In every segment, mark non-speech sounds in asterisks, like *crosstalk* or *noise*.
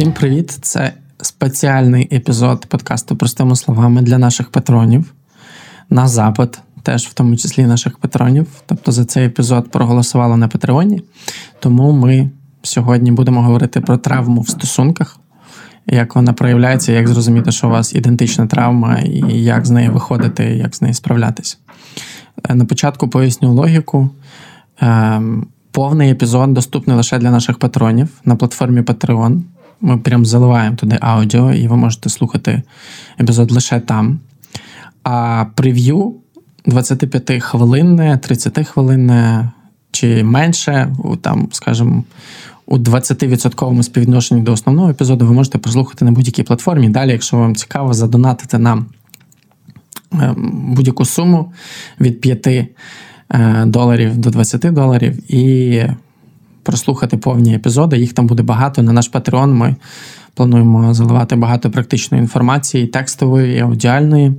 Всім привіт! Це спеціальний епізод подкасту простими словами для наших патронів на запит, теж в тому числі наших патронів. Тобто за цей епізод проголосувало на Патреоні. Тому ми сьогодні будемо говорити про травму в стосунках, як вона проявляється, як зрозуміти, що у вас ідентична травма, і як з неї виходити, як з нею справлятися. Е, на початку поясню логіку. Ем, повний епізод доступний лише для наших патронів на платформі Patreon. Ми прям заливаємо туди аудіо, і ви можете слухати епізод лише там. А прев'ю 25 хвилинне, 30 хвилинне чи менше, там, скажімо, у 20% співвідношенні до основного епізоду ви можете прослухати на будь-якій платформі. Далі, якщо вам цікаво, задонатити нам ем, будь-яку суму від 5 е, доларів до 20 доларів і прослухати повні епізоди. Їх там буде багато. На наш Patreon ми плануємо заливати багато практичної інформації, текстової, і аудіальної,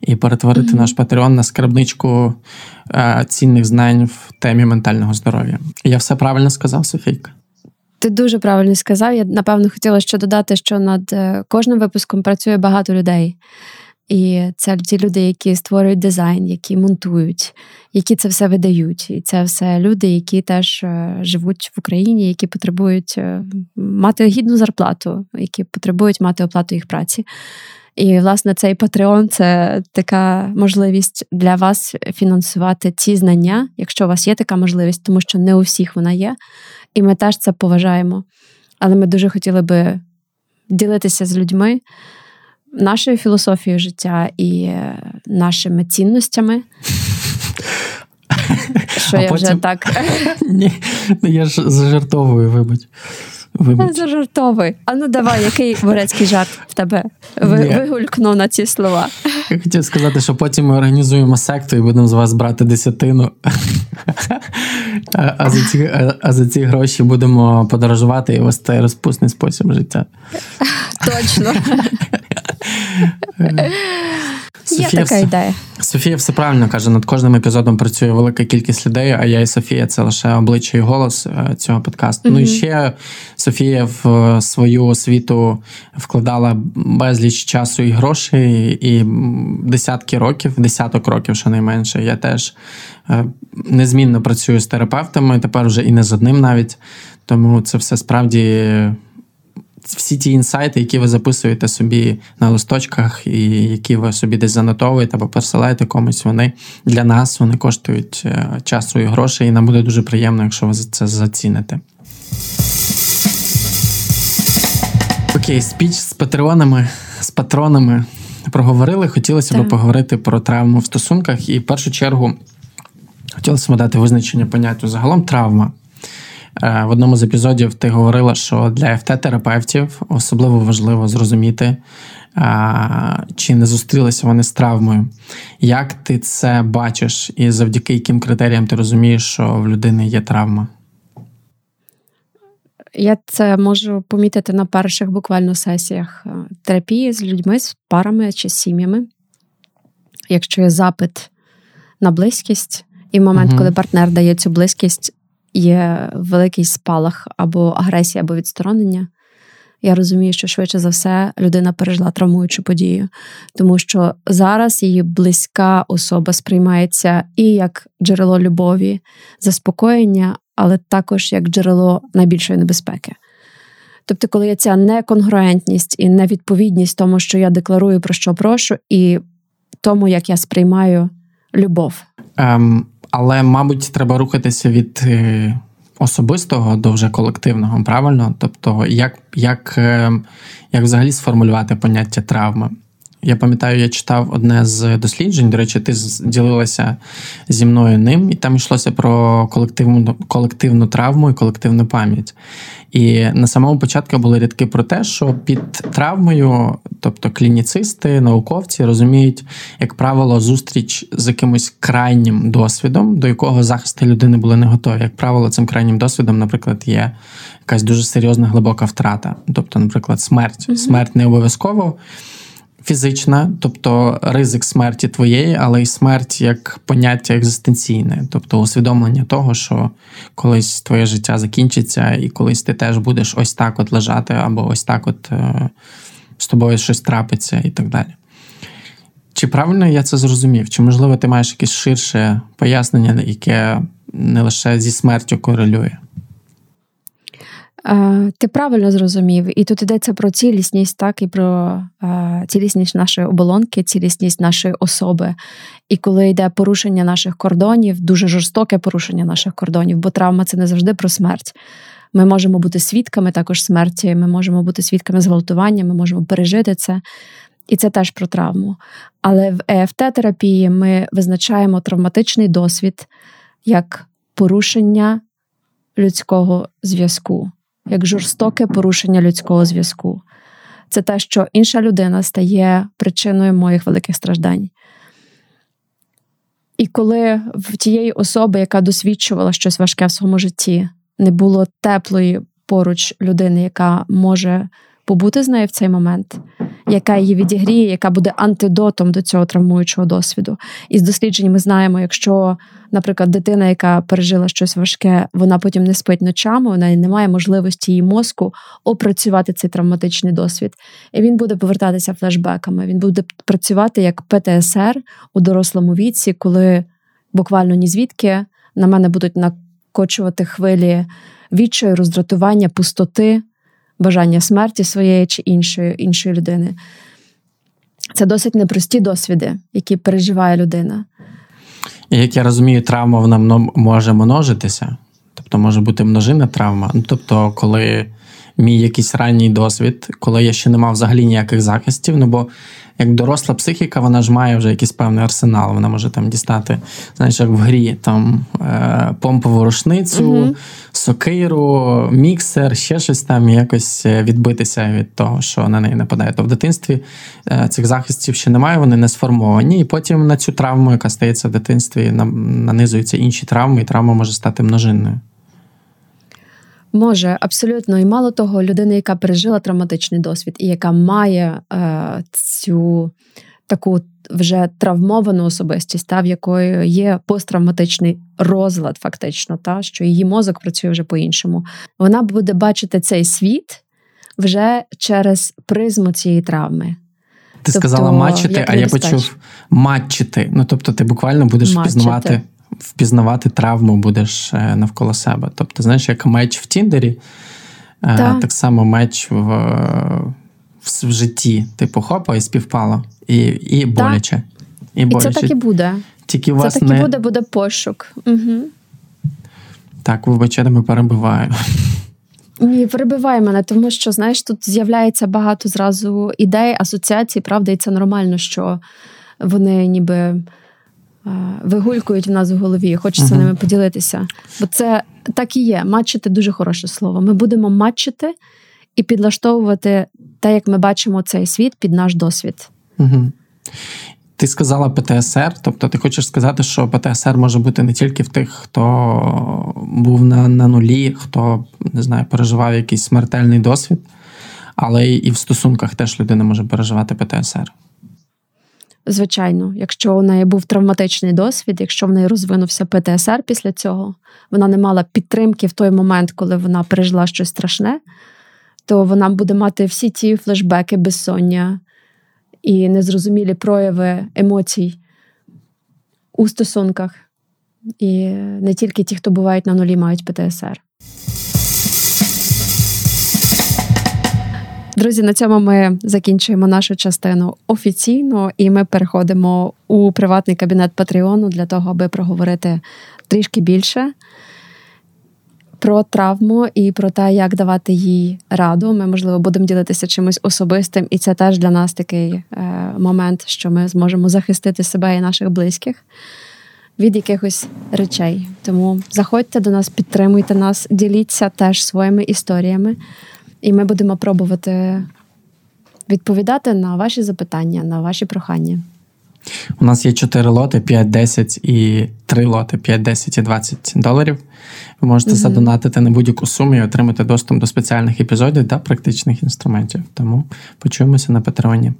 і перетворити mm-hmm. наш Patreon на скарбничку е, цінних знань в темі ментального здоров'я. Я все правильно сказав, Софійка? Ти дуже правильно сказав. Я напевно хотіла ще додати, що над е, кожним випуском працює багато людей. І це ті люди, які створюють дизайн, які монтують, які це все видають. І це все люди, які теж е, живуть в Україні, які потребують е, мати гідну зарплату, які потребують мати оплату їх праці. І, власне, цей Patreon – це така можливість для вас фінансувати ці знання, якщо у вас є така можливість, тому що не у всіх вона є. І ми теж це поважаємо. Але ми дуже хотіли би ділитися з людьми нашою філософією життя і нашими цінностями. *laughs* Що а я потім... вже так. *laughs* Ні, ну я ж зажартовую, вибач. Вибач. *laughs* Зажартовуй. А ну давай, який борецький жарт в тебе вигулькнув на ці слова. Я хотів сказати, що потім ми організуємо секту і будемо з вас брати десятину. А за ці а за ці гроші будемо подорожувати і вести розпусний спосіб життя. Точно. Софія Є така ідея. Софія все правильно каже, над кожним епізодом працює велика кількість людей, а я і Софія це лише обличчя і голос е, цього подкасту. Mm-hmm. Ну і ще Софія в е, свою освіту вкладала безліч часу і грошей, і десятки років, десяток років, щонайменше. Я теж е, незмінно працюю з терапевтами, тепер вже і не з одним навіть. Тому це все справді всі ті інсайти, які ви записуєте собі на листочках, і які ви собі десь занотовуєте або посилаєте комусь, вони для нас вони коштують е, часу і грошей, і нам буде дуже приємно, якщо ви це заціните. Окей, спіч з патреонами, з патронами проговорили. Хотілося так. б поговорити про травму в стосунках, і в першу чергу хотілося б дати визначення поняттю загалом травма. Е, в одному з епізодів ти говорила, що для ФТ-терапевтів особливо важливо зрозуміти, е, чи не зустрілися вони з травмою. Як ти це бачиш, і завдяки яким критеріям ти розумієш, що в людини є травма? Я це можу помітити на перших буквально сесіях е, терапії з людьми, з парами чи сім'ями. Якщо є запит на близькість, і в момент, угу. коли партнер дає цю близькість, є великий спалах або агресія, або відсторонення. Я розумію, що швидше за все людина пережила травмуючу подію, тому що зараз її близька особа сприймається і як джерело любові, заспокоєння, але також як джерело найбільшої небезпеки. Тобто, коли є ця неконгруентність і невідповідність тому, що я декларую про що прошу, і тому, як я сприймаю любов. Um, але, мабуть, треба рухатися від е, особистого до вже колективного, правильно? Тобто, як, як, е, як взагалі сформулювати поняття травми? Я пам'ятаю, я читав одне з досліджень. До речі, ти ділилася зі мною ним, і там йшлося про колективну колективну травму і колективну пам'ять. І на самому початку були рядки про те, що під травмою, тобто клініцисти, науковці розуміють, як правило, зустріч з якимось крайнім досвідом, до якого захисти людини були не готові. Як правило, цим крайнім досвідом, наприклад, є якась дуже серйозна глибока втрата. Тобто, наприклад, смерть. Смерть не обов'язково фізична, тобто ризик смерті твоєї, але й смерть як поняття екзистенційне, тобто усвідомлення того, що колись твоє життя закінчиться, і колись ти теж будеш ось так от лежати, або ось так от е, з тобою щось трапиться і так далі. Чи правильно я це зрозумів? Чи, можливо, ти маєш якесь ширше пояснення, яке не лише зі смертю корелює? Е, ти правильно зрозумів, і тут йдеться про цілісність, так і про е, цілісність нашої оболонки, цілісність нашої особи. І коли йде порушення наших кордонів, дуже жорстоке порушення наших кордонів, бо травма це не завжди про смерть. Ми можемо бути свідками також смерті, ми можемо бути свідками зґвалтування, ми можемо пережити це. І це теж про травму. Але в ЕФТ-терапії ми визначаємо травматичний досвід як порушення людського зв'язку як жорстоке порушення людського зв'язку. Це те, що інша людина стає причиною моїх великих страждань. І коли в тієї особи, яка досвідчувала щось важке в своєму житті, не було теплої поруч людини, яка може побути з нею в цей момент, яка її відігріє, яка буде антидотом до цього травмуючого досвіду. І з досліджень ми знаємо, якщо, наприклад, дитина, яка пережила щось важке, вона потім не спить ночами, вона не має можливості її мозку опрацювати цей травматичний досвід. І він буде повертатися флешбеками. Він буде працювати як ПТСР у дорослому віці, коли буквально ні звідки на мене будуть накочувати хвилі відчаю, роздратування, пустоти бажання смерті своєї чи іншої, іншої людини. Це досить непрості досвіди, які переживає людина. І як я розумію, травма вона може множитися, тобто може бути множина травма. Ну, Тобто, коли мій якийсь ранній досвід, коли я ще не мав взагалі ніяких захистів. Ну бо як доросла психіка, вона ж має вже якийсь певний арсенал. Вона може там дістати, знаєш, як в грі там е, помпову рушницю, угу. сокиру, міксер, ще щось там і якось е, відбитися від того, що на неї нападає. То в дитинстві е, цих захистів ще немає, вони не сформовані. І потім на цю травму, яка стається в дитинстві, нанизуються інші травми, і травма може стати множинною. Може, абсолютно. І мало того, людина, яка пережила травматичний досвід, і яка має е, цю таку вже травмовану особистість, та в якої є посттравматичний розлад, фактично, та що її мозок працює вже по-іншому. Вона буде бачити цей світ вже через призму цієї травми. Ти тобто, сказала мачити, а я почув матчити. Ну тобто, ти буквально будеш матчити. впізнавати впізнавати травму будеш е, навколо себе. Тобто, знаєш, як меч в Тіндері, е, так, так само меч в, в, в житті. Типу, хопа і співпало, і і боляче. І, боляче. і це так і буде. Тільки Це так не... і буде, буде пошук. Угу. Так, вибачте, ми перебиваю. Ні, перебивай мене, тому що, знаєш, тут з'являється багато зразу ідей, асоціацій, правда, і це нормально, що вони ніби вигулькують в нас в голові, хочеться ними поділитися. Бо це так і є. Матчити дуже хороше слово. Ми будемо матчити і підлаштовувати те, як ми бачимо цей світ під наш досвід. Ти сказала ПТСР, тобто ти хочеш сказати, що ПТСР може бути не тільки в тих, хто був на на нулі, хто не знаю, переживав якийсь смертельний досвід, але і в стосунках теж людина може переживати ПТСР. Звичайно, якщо у неї був травматичний досвід, якщо в неї розвинувся ПТСР після цього, вона не мала підтримки в той момент, коли вона пережила щось страшне, то вона буде мати всі ті флешбеки, безсоння і незрозумілі прояви емоцій у стосунках. І не тільки ті, хто бувають на нулі, мають ПТСР. Друзі, на цьому ми закінчуємо нашу частину офіційно, і ми переходимо у приватний кабінет Патреону для того, аби проговорити трішки більше про травму і про те, як давати їй раду. Ми, можливо, будемо ділитися чимось особистим, і це теж для нас такий е, момент, що ми зможемо захистити себе і наших близьких від якихось речей. Тому заходьте до нас, підтримуйте нас, діліться теж своїми історіями. І ми будемо пробувати відповідати на ваші запитання, на ваші прохання. У нас є 4 лоти, 5, 10 і 3 лоти, 5, 10 і 20 доларів. Ви можете mm задонатити на будь-яку суму і отримати доступ до спеціальних епізодів та практичних інструментів. Тому почуємося на Патреоні.